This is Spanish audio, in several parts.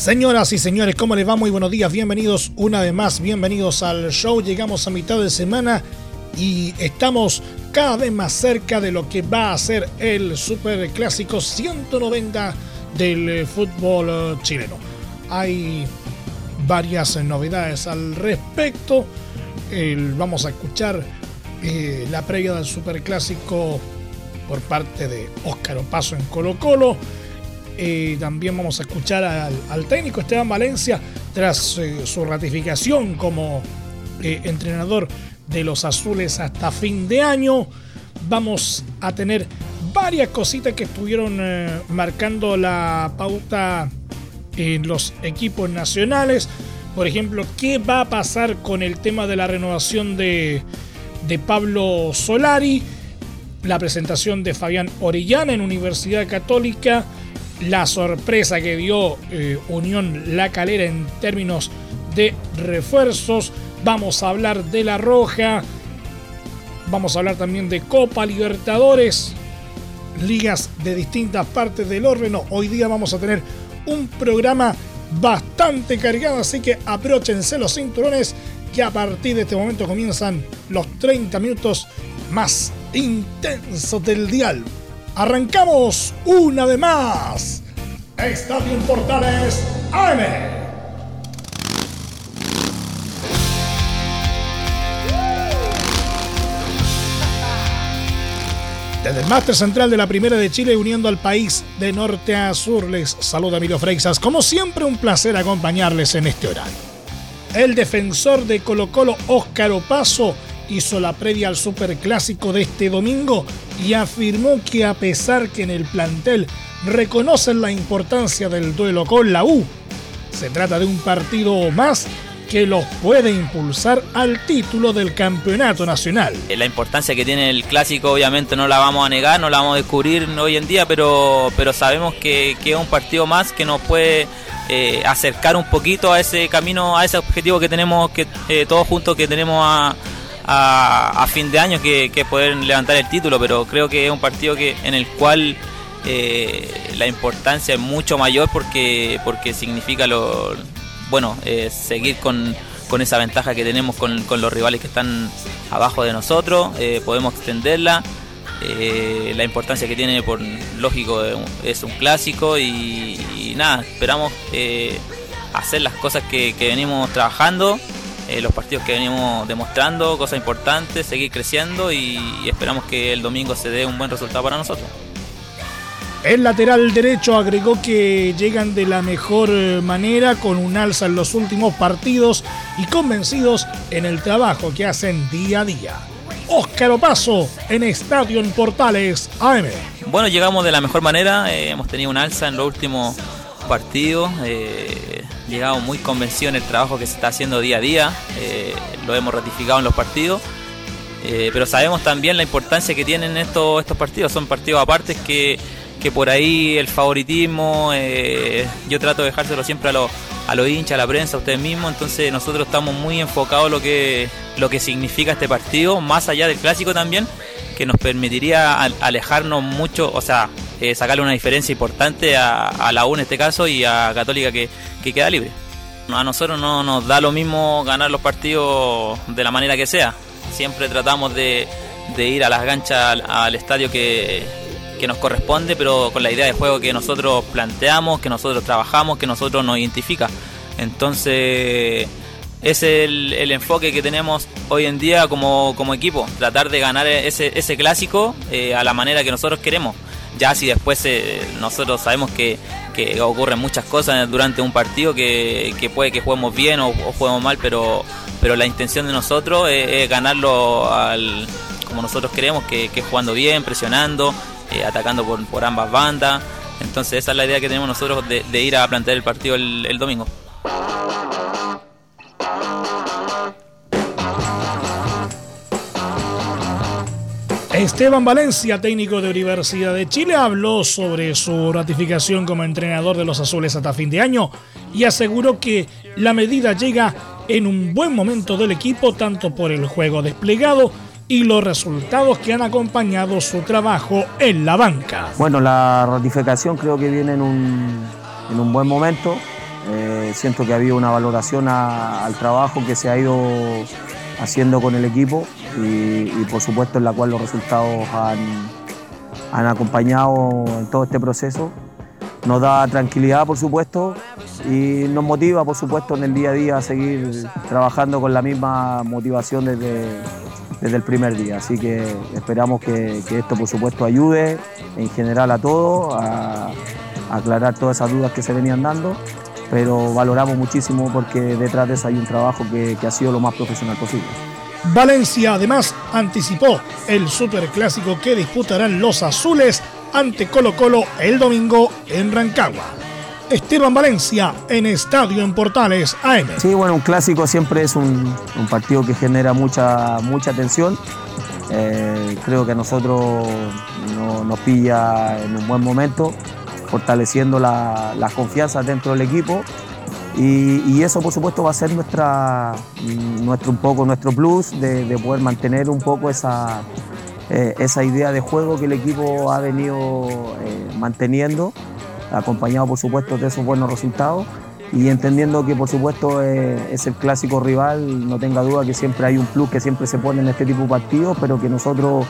Señoras y señores, ¿cómo les va? Muy buenos días, bienvenidos una vez más, bienvenidos al show. Llegamos a mitad de semana y estamos cada vez más cerca de lo que va a ser el Super Clásico 190 del eh, fútbol eh, chileno. Hay varias novedades al respecto. vamos a escuchar eh, la previa del Super Clásico por parte de Óscar Opaso en Colo Colo. También vamos a escuchar al, técnico Esteban Valencia tras su ratificación como entrenador de los azules hasta fin de año. Vamos a tener varias cositas que estuvieron eh, marcando la pauta en los equipos nacionales. Por ejemplo, ¿qué va a pasar con el tema de la renovación de, de Pablo Solari? La presentación de Fabián Orellana en Universidad Católica. La sorpresa que dio eh, Unión La Calera en términos de refuerzos Vamos a hablar de La Roja. Vamos a hablar también de Copa Libertadores. Ligas de distintas partes del orden. Hoy día vamos a tener un programa bastante cargado, así que abróchense los cinturones que a partir de este momento comienzan los 30 minutos más intensos del dial. Arrancamos una vez más. Estadio Portales AM. Desde el máster central de la Primera de Chile, uniendo al país de norte a sur, les saluda Emilio Freixas. Como siempre, un placer acompañarles en este horario. El defensor de Colo Colo, Óscar Opaso, hizo la previa al superclásico de este domingo y afirmó que a pesar que en el plantel reconocen la importancia del duelo con la U, se trata de un partido más que los puede impulsar al título del campeonato nacional. Eh, la importancia que tiene el clásico obviamente no la vamos a negar, no la vamos a descubrir hoy en día, pero, pero sabemos que, es un partido más que nos puede eh, acercar un poquito a ese camino, a ese objetivo que tenemos que eh, todos juntos que tenemos a, a, fin de año, que, que poder levantar el título, pero creo que es un partido que en el cual la importancia es mucho mayor porque, porque significa lo bueno, eh, seguir con, esa ventaja que tenemos con, los rivales que están abajo de nosotros, eh, podemos extenderla. Eh, la importancia que tiene, por lógico, es un clásico y, nada, esperamos hacer las cosas que, venimos trabajando, los partidos que venimos demostrando, cosas importantes, seguir creciendo y esperamos que el domingo se dé un buen resultado para nosotros. El lateral derecho agregó que llegan de la mejor eh, manera con un alza en los últimos partidos y convencidos en el trabajo que hacen día a día. Óscar Opaso en Estadio en Portales AM. Bueno, llegamos de la mejor manera, eh, hemos tenido un alza en los últimos partidos, eh, llegamos muy convencidos en el trabajo que se está haciendo día a día, lo hemos ratificado en los partidos. pero sabemos también la importancia que tienen estos, estos partidos, son partidos aparte que que por ahí el favoritismo, eh, yo trato de dejárselo siempre a los a los hinchas, a la prensa, a ustedes mismos, entonces nosotros estamos muy enfocados en lo que, lo que significa este partido, más allá del clásico también, que nos permitiría alejarnos mucho, o sea, eh, sacarle una diferencia importante a, la U en este caso y a Católica que, queda libre. A nosotros no nos da lo mismo ganar los partidos de la manera que sea, siempre tratamos de, ir a las ganchas al estadio que, nos corresponde, pero con la idea de juego que nosotros planteamos, que nosotros trabajamos, que nosotros nos identifica. Entonces, es el, enfoque que tenemos hoy en día como, equipo, tratar de ganar ese, ese clásico eh, a la manera que nosotros queremos. Ya si después eh, nosotros sabemos que, ocurren muchas cosas durante un partido, que, puede que juguemos bien o, juguemos mal, pero, pero la intención de nosotros es, ganarlo al, como nosotros queremos, que, que jugando bien, presionando, eh, atacando por, ambas bandas. Entonces esa es la idea que tenemos nosotros de, ir a plantear el partido el domingo. Esteban Valencia, técnico de Universidad de Chile, habló sobre su ratificación como entrenador de los Azules hasta fin de año y aseguró que la medida llega en un buen momento del equipo, tanto por el juego desplegado y los resultados que han acompañado su trabajo en la banca. Bueno, la ratificación creo que viene en un, buen momento. Eh, siento que ha habido una valoración al trabajo que se ha ido haciendo con el equipo y, por supuesto en la cual los resultados han, han acompañado en todo este proceso. Nos da tranquilidad, por supuesto, y nos motiva, por supuesto, en el día a día a seguir trabajando con la misma motivación desde, desde el primer día. Así que esperamos que, esto, por supuesto, ayude en general a todos, a, aclarar todas esas dudas que se venían dando, pero valoramos muchísimo porque detrás de eso hay un trabajo que ha sido lo más profesional posible. Valencia además anticipó el superclásico que disputarán los azules ante Colo Colo el domingo en Rancagua. Esteban Valencia en Estadio en Portales AM. Sí, bueno, un clásico siempre es un, partido que genera mucha, mucha tensión. Eh, creo que a nosotros nos pilla en un buen momento, fortaleciendo la, la confianza dentro del equipo. Y, eso por supuesto va a ser nuestra, nuestro, un poco nuestro plus de, poder mantener un poco esa, eh, esa idea de juego que el equipo ha venido eh, manteniendo, acompañado por supuesto de esos buenos resultados. Y entendiendo que por supuesto eh, es el clásico rival, no tenga duda que siempre hay un plus que siempre se pone en este tipo de partidos, pero que nosotros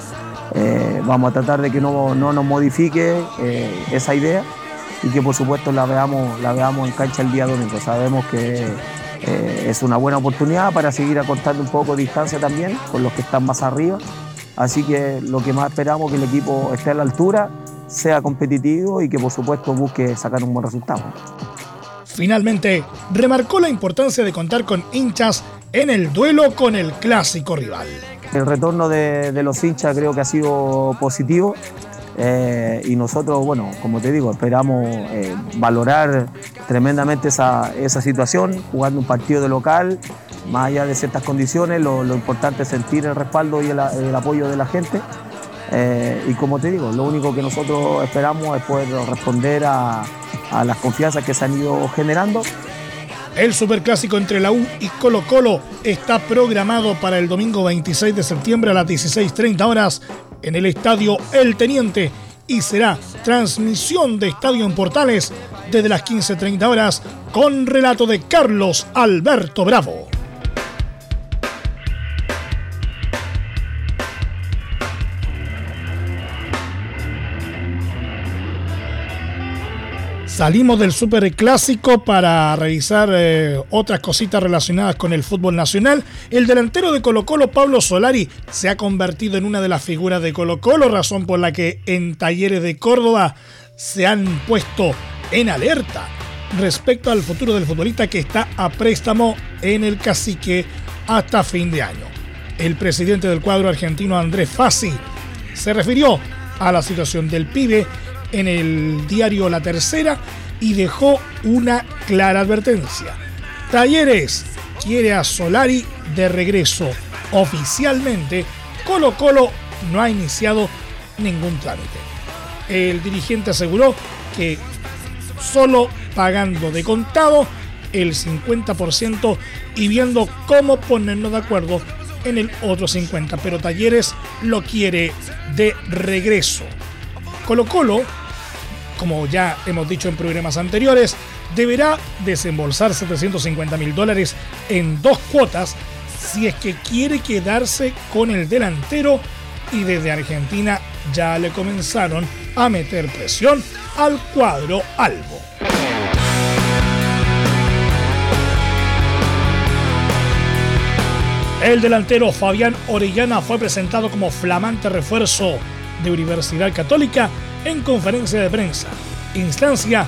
vamos a tratar de que no, no nos modifique esa idea y que por supuesto la veamos, la veamos en cancha el día domingo. Sabemos que eh, es una buena oportunidad para seguir acortando un poco de distancia también con los que están más arriba. Así que lo que más esperamos es que el equipo esté a la altura, sea competitivo y que por supuesto busque sacar un buen resultado. Finalmente, remarcó la importancia de contar con hinchas en el duelo con el clásico rival. El retorno de, los hinchas creo que ha sido positivo. Eh, y nosotros, bueno, como te digo, esperamos eh, valorar tremendamente esa, esa, situación, jugando un partido de local, más allá de ciertas condiciones, lo, importante es sentir el respaldo y el, apoyo de la gente. Eh, y como te digo, lo único que nosotros esperamos es poder responder a, a las confianzas que se han ido generando. El superclásico entre la U y Colo Colo está programado para el domingo 26 de septiembre a las 16.30 horas en el estadio El Teniente y será transmisión de Estadio en Portales desde las 15.30 horas con relato de Carlos Alberto Bravo. Salimos del Super Clásico para revisar eh, otras cositas relacionadas con el fútbol nacional. El delantero de Colo Colo, Pablo Solari, se ha convertido en una de las figuras de Colo Colo, razón por la que en talleres de Córdoba se han puesto en alerta respecto al futuro del futbolista que está a préstamo en el cacique hasta fin de año. El presidente del cuadro argentino, Andrés Fassi, se refirió a la situación del pibe en el diario La Tercera y dejó una clara advertencia. Talleres quiere a Solari de regreso. Oficialmente, Colo Colo no ha iniciado ningún trámite. El dirigente aseguró que solo pagando de contado el 50% y viendo cómo ponernos de acuerdo en el otro 50%, pero Talleres lo quiere de regreso. Colo Colo como ya hemos dicho en programas anteriores, deberá desembolsar 750 mil dólares en dos cuotas si es que quiere quedarse con el delantero y desde Argentina ya le comenzaron a meter presión al cuadro albo. El delantero Fabián Orellana fue presentado como flamante refuerzo de Universidad Católica en conferencia de prensa, instancia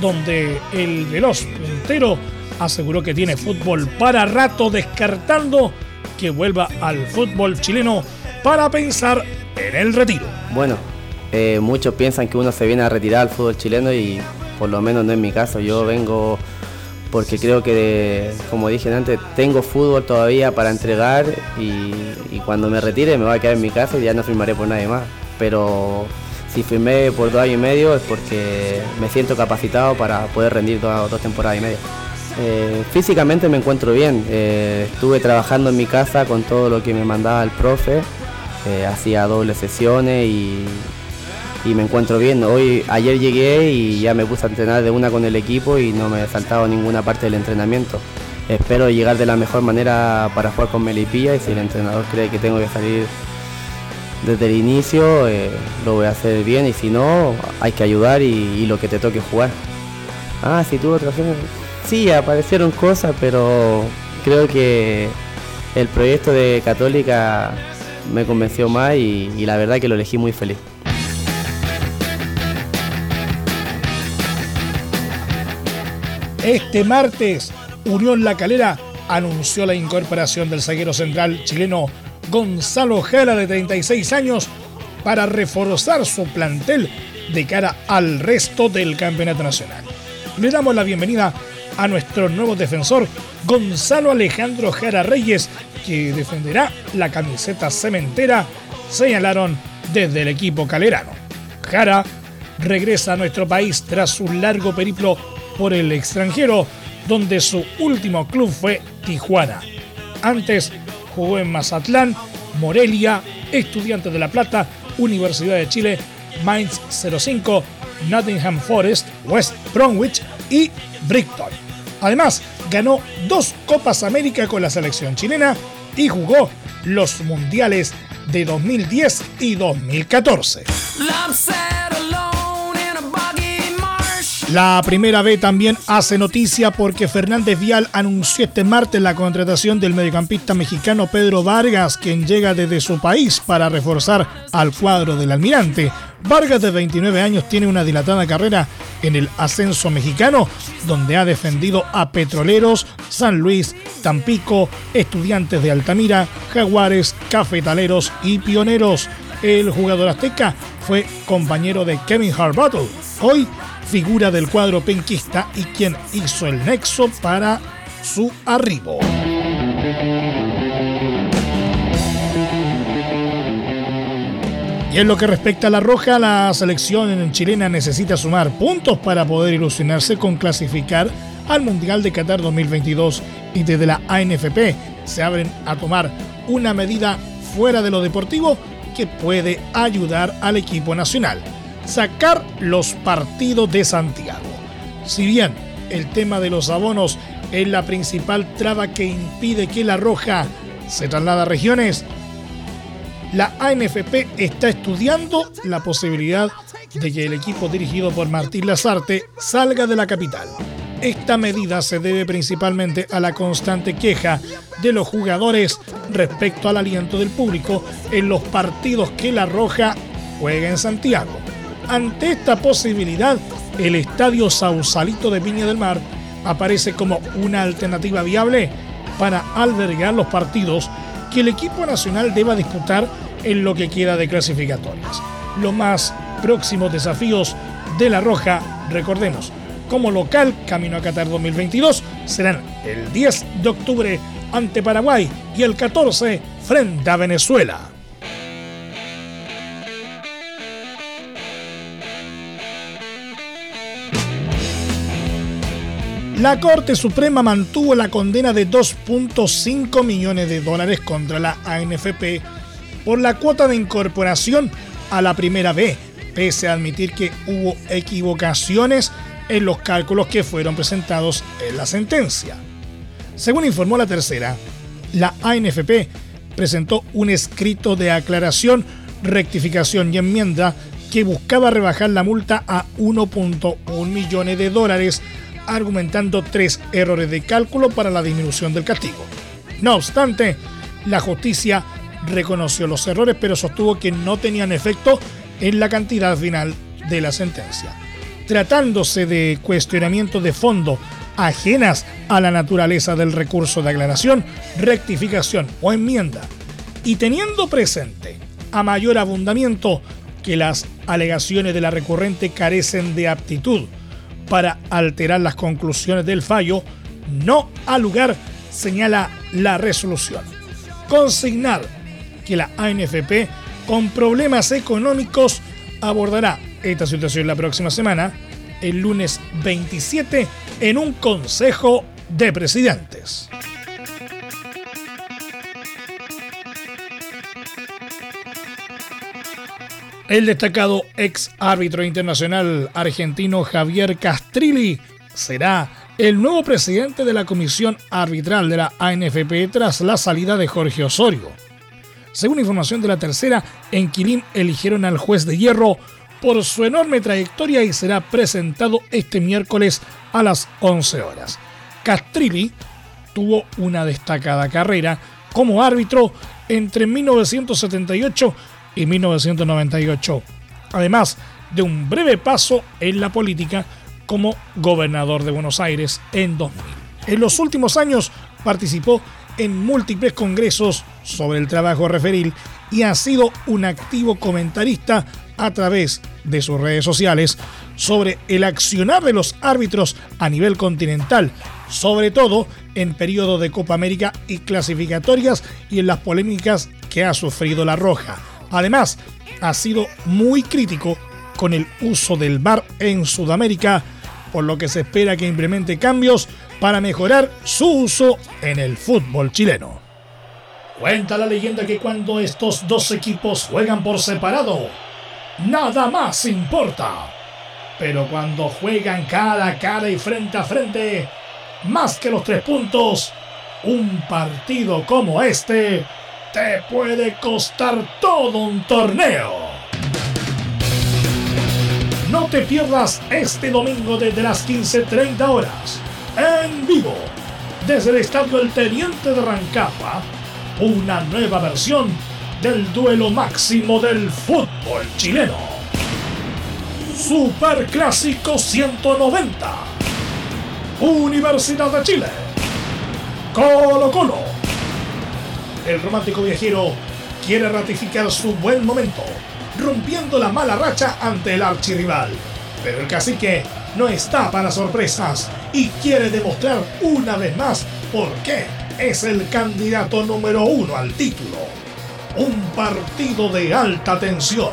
donde el veloz puntero aseguró que tiene fútbol para rato, descartando que vuelva al fútbol chileno para pensar en el retiro. Bueno, Eh, muchos piensan que uno se viene a retirar al fútbol chileno y por lo menos no es mi caso. Yo vengo porque creo que, como dije antes, tengo fútbol todavía para entregar y, cuando me retire me voy a quedar en mi casa y ya no firmaré por nadie más. Pero si firmé por dos años y medio es porque me siento capacitado para poder rendir dos, temporadas y media. Eh, físicamente me encuentro bien, eh, estuve trabajando en mi casa con todo lo que me mandaba el profe, eh, hacía dobles sesiones y, y me encuentro bien. Hoy, ayer llegué y ya me puse a entrenar de una con el equipo y no me he saltado ninguna parte del entrenamiento. Espero llegar de la mejor manera para jugar con Melipilla y si el entrenador cree que tengo que salir desde el inicio, eh, lo voy a hacer bien y si no, hay que ayudar y, lo que te toque jugar. Ah, si tuvo otra Sí, aparecieron cosas, pero creo que el proyecto de Católica me convenció más y, y la verdad que lo elegí muy feliz. Este martes, Unión La Calera anunció la incorporación del zaguero central chileno Gonzalo Jara de 36 años para reforzar su plantel de cara al resto del campeonato nacional. Le damos la bienvenida a nuestro nuevo defensor, Gonzalo Alejandro Jara Reyes, que defenderá la camiseta cementera, señalaron desde el equipo calerano. Jara regresa a nuestro país tras un largo periplo por el extranjero, donde su último club fue Tijuana. Antes jugó en Mazatlán, Morelia, Estudiantes de La Plata, Universidad de Chile, Mainz 05, Nottingham Forest, West Bromwich y Brighton. Además, ganó dos Copas América con la selección chilena y jugó los mundiales de 2010 y 2014. La primera B también hace noticia porque Fernández Vial anunció este martes la contratación del mediocampista mexicano Pedro Vargas, quien llega desde su país para reforzar al cuadro del almirante. Vargas, de 29 años, tiene una dilatada carrera en el ascenso mexicano, donde ha defendido a Petroleros, San Luis, Tampico, Estudiantes de Altamira, Jaguares, Cafetaleros y Pioneros. El jugador azteca fue compañero de Kevin Harbottle. Hoy figura del cuadro penquista y quien hizo el nexo para su arribo. Y en lo que respecta a la roja, la selección chilena necesita sumar puntos para poder ilusionarse con clasificar al Mundial de Qatar 2022 y desde la ANFP se abren a tomar una medida fuera de lo deportivo que puede ayudar al equipo nacional sacar los partidos de Santiago. Si bien el tema de los abonos es la principal traba que impide que la Roja se traslade a regiones, la ANFP está estudiando la posibilidad de que el equipo dirigido por Martín Lazarte salga de la capital. Esta medida se debe principalmente a la constante queja de los jugadores respecto al aliento del público en los partidos que la Roja juega en Santiago. Ante esta posibilidad, el Estadio Sausalito de Viña del Mar aparece como una alternativa viable para albergar los partidos que el equipo nacional deba disputar en lo que queda de clasificatorias. Los más próximos desafíos de La Roja, recordemos, como local camino a Qatar 2022 serán el 10 de octubre ante Paraguay y el 14 frente a Venezuela. La Corte Suprema mantuvo la condena de 2.5 millones de dólares contra la ANFP por la cuota de incorporación a la primera B, pese a admitir que hubo equivocaciones en los cálculos que fueron presentados en la sentencia. Según informó la tercera, la ANFP presentó un escrito de aclaración, rectificación y enmienda que buscaba rebajar la multa a 1.1 millones de dólares argumentando tres errores de cálculo para la disminución del castigo. No obstante, la justicia reconoció los errores pero sostuvo que no tenían efecto en la cantidad final de la sentencia. Tratándose de cuestionamientos de fondo ajenas a la naturaleza del recurso de aclaración, rectificación o enmienda, y teniendo presente a mayor abundamiento que las alegaciones de la recurrente carecen de aptitud para alterar las conclusiones del fallo, no ha lugar, señala la resolución. Consignar que la ANFP, con problemas económicos, abordará esta situación la próxima semana, el lunes 27, en un Consejo de Presidentes. El destacado ex árbitro internacional argentino Javier Castrilli será el nuevo presidente de la comisión arbitral de la ANFP tras la salida de Jorge Osorio. Según información de la tercera, en Quilín eligieron al juez de hierro por su enorme trayectoria y será presentado este miércoles a las 11 horas. Castrilli tuvo una destacada carrera como árbitro entre 1978 y 1998, además de un breve paso en la política como gobernador de Buenos Aires en 2000. En los últimos años participó en múltiples congresos sobre el trabajo referil y ha sido un activo comentarista a través de sus redes sociales sobre el accionar de los árbitros a nivel continental, sobre todo en periodo de Copa América y clasificatorias y en las polémicas que ha sufrido la Roja. Además, ha sido muy crítico con el uso del VAR en Sudamérica, por lo que se espera que implemente cambios para mejorar su uso en el fútbol chileno. Cuenta la leyenda que cuando estos dos equipos juegan por separado, nada más importa. Pero cuando juegan cara a cara y frente a frente, más que los tres puntos, un partido como este te puede costar todo un torneo. No te pierdas este domingo desde las 15.30 horas, en vivo, desde el Estadio El Teniente de Rancagua, una nueva versión del duelo máximo del fútbol chileno. Super Clásico 190. Universidad de Chile. Colo Colo. El romántico viajero quiere ratificar su buen momento, rompiendo la mala racha ante el archirrival. Pero el cacique no está para sorpresas y quiere demostrar una vez más por qué es el candidato número uno al título. Un partido de alta tensión,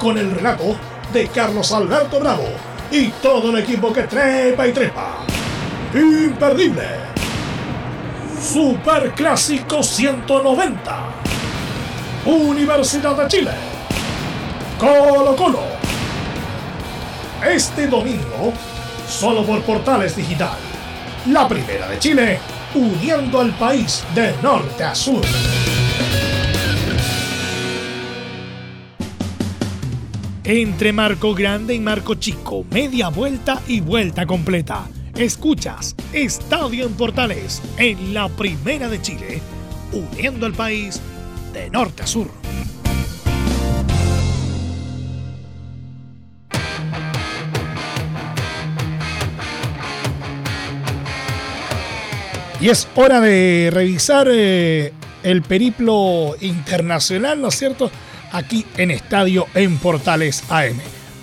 con el relato de Carlos Alberto Bravo y todo el equipo que trepa y trepa. Imperdible. Super Clásico 190. Universidad de Chile. Colo Colo. Este domingo, solo por Portales Digital. La primera de Chile, uniendo al país de norte a sur. Entre Marco Grande y Marco Chico, media vuelta y vuelta completa. Escuchas Estadio en Portales en la Primera de Chile, uniendo al país de norte a sur. Y es hora de revisar eh, el periplo internacional, ¿no es cierto? Aquí en Estadio en Portales AM.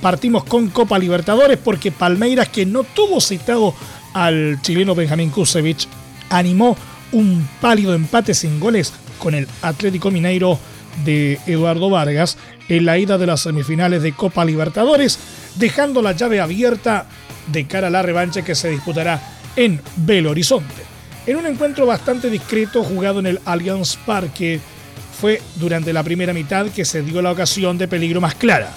Partimos con Copa Libertadores porque Palmeiras, que no tuvo citado al chileno Benjamín Kusevich, animó un pálido empate sin goles con el Atlético Mineiro de Eduardo Vargas en la ida de las semifinales de Copa Libertadores, dejando la llave abierta de cara a la revancha que se disputará en Belo Horizonte en un encuentro bastante discreto jugado en el Allianz Parque. Fue durante la primera mitad que se dio la ocasión de peligro más clara.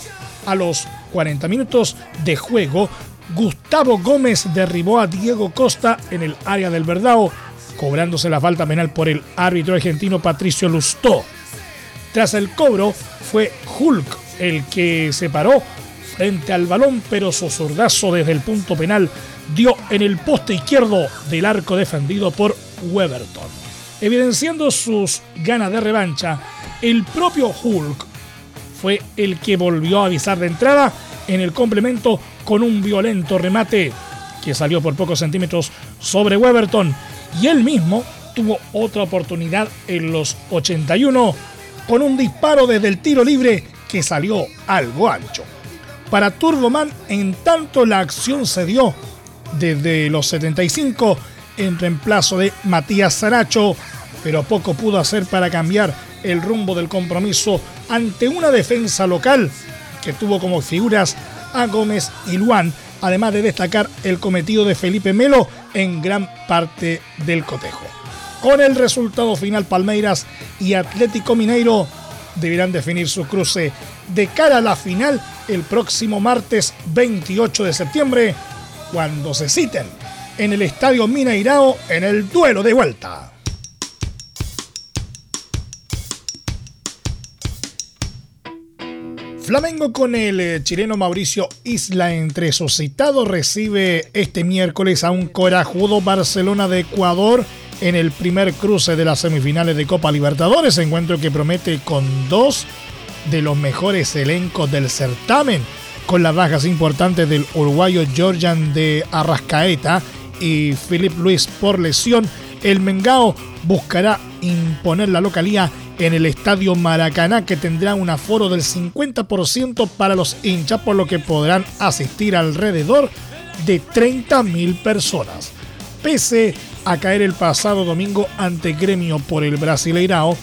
A los 40 minutos de juego, Gustavo Gómez derribó a Diego Costa en el área del Verdao, cobrándose la falta penal por el árbitro argentino Patricio Lustó. Tras el cobro, fue Hulk el que se paró frente al balón, pero su zurdazo desde el punto penal dio en el poste izquierdo del arco defendido por Weberton. Evidenciando sus ganas de revancha, el propio Hulk fue el que volvió a avisar de entrada en el complemento con un violento remate que salió por pocos centímetros sobre Weberton y él mismo tuvo otra oportunidad en los 81 con un disparo desde el tiro libre que salió algo ancho. Para Turboman, en tanto la acción se dio desde los 75 en reemplazo de Matías Saracho, pero poco pudo hacer para cambiar el rumbo del compromiso ante una defensa local que tuvo como figuras a Gómez y Luan, además de destacar el cometido de Felipe Melo en gran parte del cotejo. Con el resultado final, Palmeiras y Atlético Mineiro deberán definir su cruce de cara a la final el próximo martes 28 de septiembre, cuando se citen en el Estadio Mineirao en el duelo de vuelta. Flamengo con el eh, chileno Mauricio Isla entre sus citados recibe este miércoles a un corajudo Barcelona de Ecuador en el primer cruce de las semifinales de Copa Libertadores, encuentro que promete con dos de los mejores elencos del certamen, con las bajas importantes del uruguayo Georgian de Arrascaeta y Philip Luis por lesión, el Mengao buscará imponer la localía en el estadio Maracaná, que tendrá un aforo del 50% para los hinchas, por lo que podrán asistir alrededor de 30.000 personas. Pese a caer el pasado domingo ante Gremio por el Brasileirao,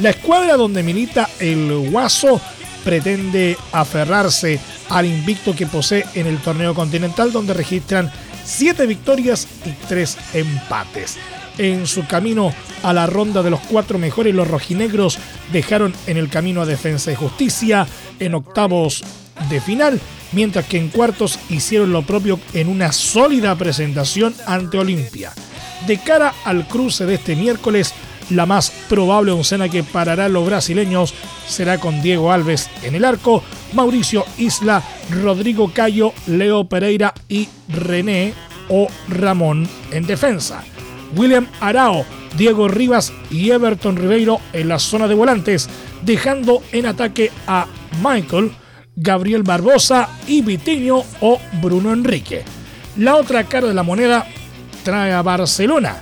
la escuadra donde milita el Guaso pretende aferrarse al invicto que posee en el torneo continental, donde registran 7 victorias y 3 empates en su camino a la ronda de los cuatro mejores, los rojinegros dejaron en el camino a Defensa y Justicia en octavos de final, mientras que en cuartos hicieron lo propio en una sólida presentación ante Olimpia. De cara al cruce de este miércoles, la más probable oncena que parará los brasileños será con Diego Alves en el arco, Mauricio Isla, Rodrigo Cayo, Leo Pereira y René o Ramón en defensa. William Arao, Diego Rivas y Everton Ribeiro en la zona de volantes, dejando en ataque a Michael, Gabriel Barbosa y Vitiño o Bruno Enrique. La otra cara de la moneda trae a Barcelona,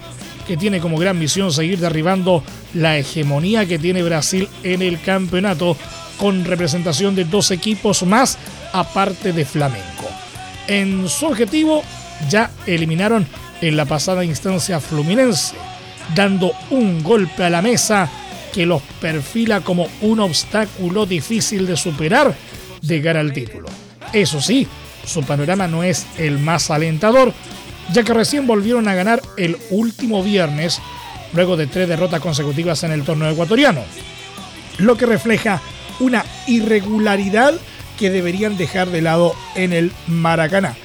que tiene como gran misión seguir derribando la hegemonía que tiene Brasil en el campeonato, con representación de dos equipos más aparte de Flamenco. En su objetivo ya eliminaron en la pasada instancia Fluminense, dando un golpe a la mesa que los perfila como un obstáculo difícil de superar de cara al título. Eso sí, su panorama no es el más alentador, ya que recién volvieron a ganar el último viernes, luego de tres derrotas consecutivas en el torneo ecuatoriano, lo que refleja una irregularidad que deberían dejar de lado en el Maracaná.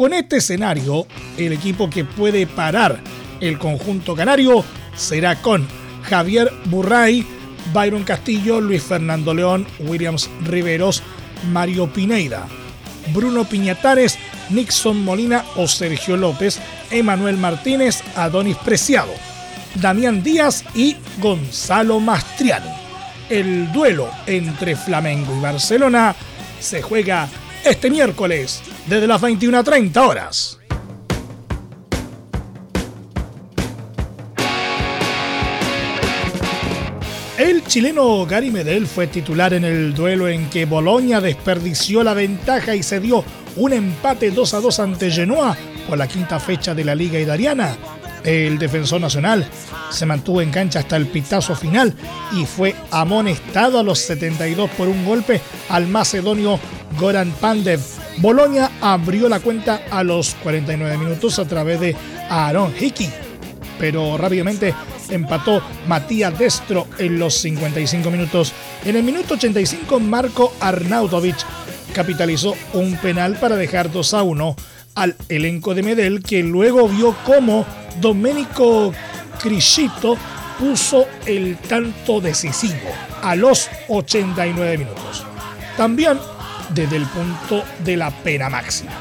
Con este escenario, el equipo que puede parar el conjunto canario será con Javier Burray, Byron Castillo, Luis Fernando León, Williams Riveros, Mario Pineida, Bruno Piñatares, Nixon Molina o Sergio López, Emanuel Martínez, Adonis Preciado, Damián Díaz y Gonzalo Mastriani. El duelo entre Flamengo y Barcelona se juega este miércoles desde las 21.30 horas. El chileno Gary Medel fue titular en el duelo en que Boloña desperdició la ventaja y se dio un empate 2 a 2 ante Genoa por la quinta fecha de la Liga Italiana. El defensor nacional se mantuvo en cancha hasta el pitazo final y fue amonestado a los 72 por un golpe al macedonio Goran Pandev. Bolonia abrió la cuenta a los 49 minutos a través de Aaron Hickey, pero rápidamente empató Matías Destro en los 55 minutos. En el minuto 85 Marco Arnautovic capitalizó un penal para dejar 2 a 1 al elenco de Medel que luego vio cómo Domenico Criscito puso el tanto decisivo a los 89 minutos. También desde el punto de la pena máxima.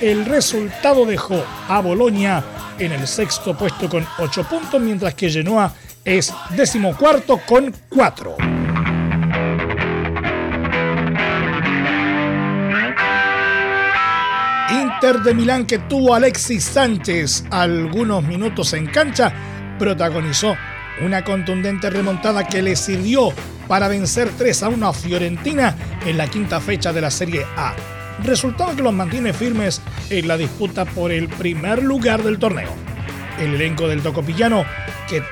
El resultado dejó a Bolonia en el sexto puesto con 8 puntos, mientras que Genoa es decimocuarto con 4. De Milán que tuvo Alexis Sánchez algunos minutos en cancha, protagonizó una contundente remontada que le sirvió para vencer 3 a 1 a Fiorentina en la quinta fecha de la Serie A. Resultado que los mantiene firmes en la disputa por el primer lugar del torneo. El elenco del Tocopillano, que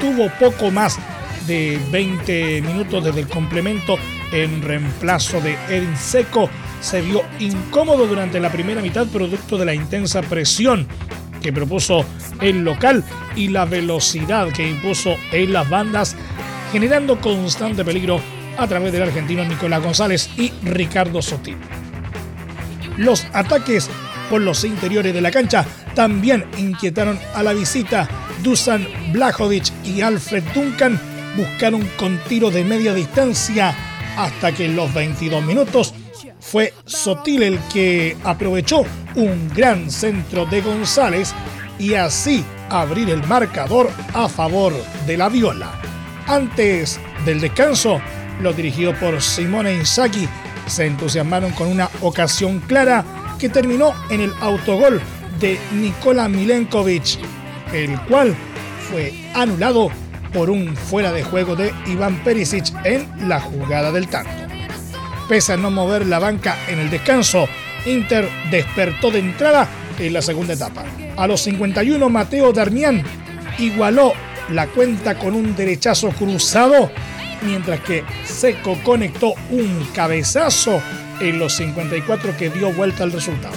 tuvo poco más de 20 minutos desde el complemento en reemplazo de Edin Seco, se vio incómodo durante la primera mitad producto de la intensa presión que propuso el local y la velocidad que impuso en las bandas, generando constante peligro a través del argentino Nicolás González y Ricardo Sotil. Los ataques por los interiores de la cancha también inquietaron a la visita. Dusan Blajovic y Alfred Duncan buscaron con tiro de media distancia hasta que en los 22 minutos fue Sotil el que aprovechó un gran centro de González y así abrir el marcador a favor de la Viola. Antes del descanso, los dirigidos por Simone Inzaghi se entusiasmaron con una ocasión clara que terminó en el autogol de Nikola Milenkovic, el cual fue anulado por un fuera de juego de Iván Perisic en la jugada del tanto. Pese a no mover la banca en el descanso, Inter despertó de entrada en la segunda etapa. A los 51 Mateo Darmian igualó la cuenta con un derechazo cruzado, mientras que Seco conectó un cabezazo en los 54 que dio vuelta al resultado.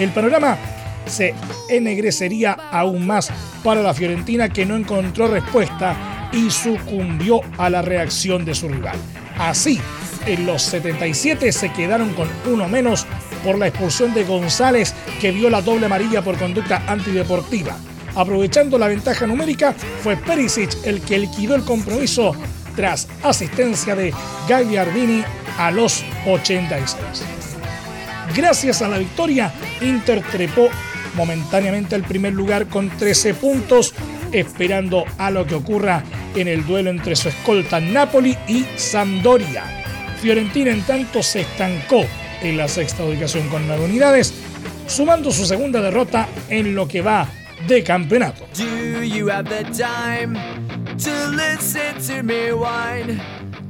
El panorama se ennegrecería aún más para la Fiorentina que no encontró respuesta y sucumbió a la reacción de su rival. Así, en los 77 se quedaron con uno menos por la expulsión de González que vio la doble amarilla por conducta antideportiva. Aprovechando la ventaja numérica, fue Perisic el que liquidó el compromiso tras asistencia de Gagliardini a los 86. Gracias a la victoria, Inter trepó momentáneamente al primer lugar con 13 puntos, esperando a lo que ocurra en el duelo entre su escolta Napoli y Sampdoria. Fiorentina en tanto se estancó en la sexta ubicación con 9 unidades, sumando su segunda derrota en lo que va de campeonato.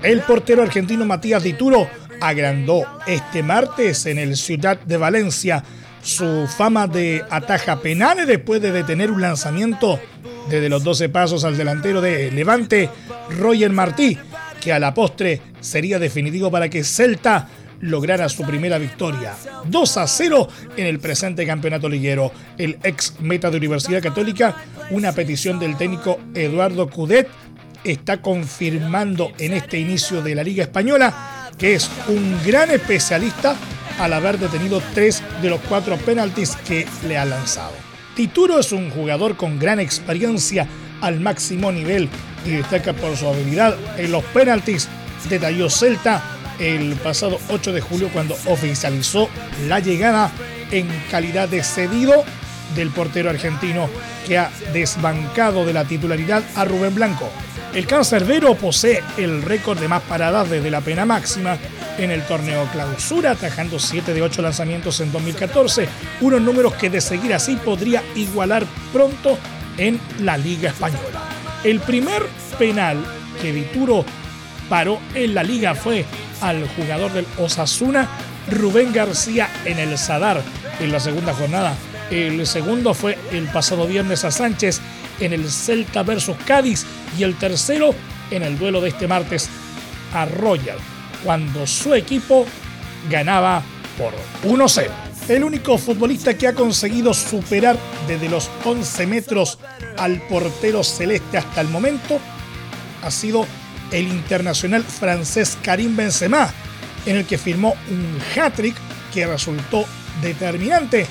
El portero argentino Matías Dituro agrandó este martes en el Ciudad de Valencia su fama de ataja penales después de detener un lanzamiento desde los 12 pasos al delantero de Levante, Roger Martí, que a la postre sería definitivo para que Celta lograra su primera victoria. 2 a 0 en el presente campeonato liguero. El ex meta de Universidad Católica, una petición del técnico Eduardo Cudet, está confirmando en este inicio de la Liga Española que es un gran especialista al haber detenido tres de los cuatro penaltis que le ha lanzado. Tituro es un jugador con gran experiencia al máximo nivel y destaca por su habilidad en los penaltis, detalló Celta el pasado 8 de julio cuando oficializó la llegada en calidad de cedido del portero argentino que ha desbancado de la titularidad a Rubén Blanco. El cancerbero posee el récord de más paradas desde la pena máxima en el torneo clausura, atajando 7 de 8 lanzamientos en 2014, unos números que de seguir así podría igualar pronto en la Liga Española. El primer penal que Vituro paró en la liga fue al jugador del Osasuna, Rubén García, en el Sadar en la segunda jornada. El segundo fue el pasado viernes a Sánchez en el Celta versus Cádiz y el tercero en el duelo de este martes a Royal cuando su equipo ganaba por 1-0. El único futbolista que ha conseguido superar desde los 11 metros al portero celeste hasta el momento ha sido el internacional francés Karim Benzema, en el que firmó un hat-trick que resultó determinante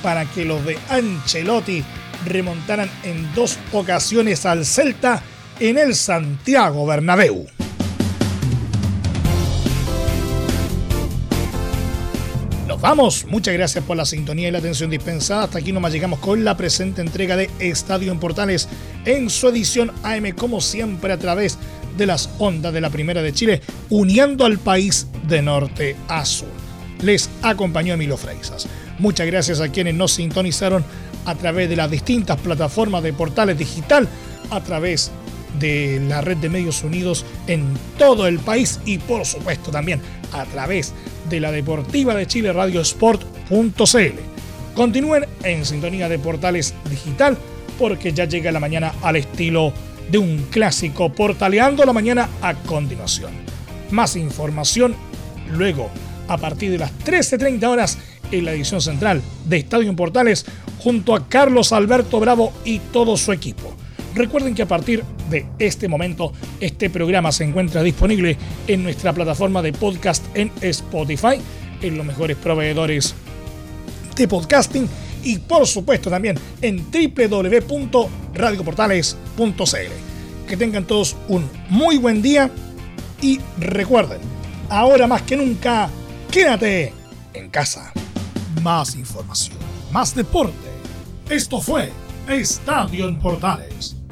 para que los de Ancelotti remontaran en dos ocasiones al Celta en el Santiago Bernabéu. Vamos. Muchas gracias por la sintonía y la atención dispensada. Hasta aquí nomás llegamos con la presente entrega de Estadio en Portales en su edición AM, como siempre, a través de las ondas de la Primera de Chile, uniendo al país de norte a sur. Les acompañó Emilio Freisas. Muchas gracias a quienes nos sintonizaron a través de las distintas plataformas de portales digital, a través de la red de medios unidos en todo el país y por supuesto también a través de la Deportiva de Chile Radio Sport.cl. Continúen en sintonía de Portales Digital porque ya llega la mañana al estilo de un clásico portaleando la mañana a continuación. Más información luego a partir de las 13.30 horas en la edición central de Estadio en Portales junto a Carlos Alberto Bravo y todo su equipo. Recuerden que a partir de este momento este programa se encuentra disponible en nuestra plataforma de podcast en Spotify, en los mejores proveedores de podcasting y por supuesto también en www.radioportales.cl. Que tengan todos un muy buen día y recuerden, ahora más que nunca, quédate en casa. Más información, más deporte. Esto fue Estadio en Portales,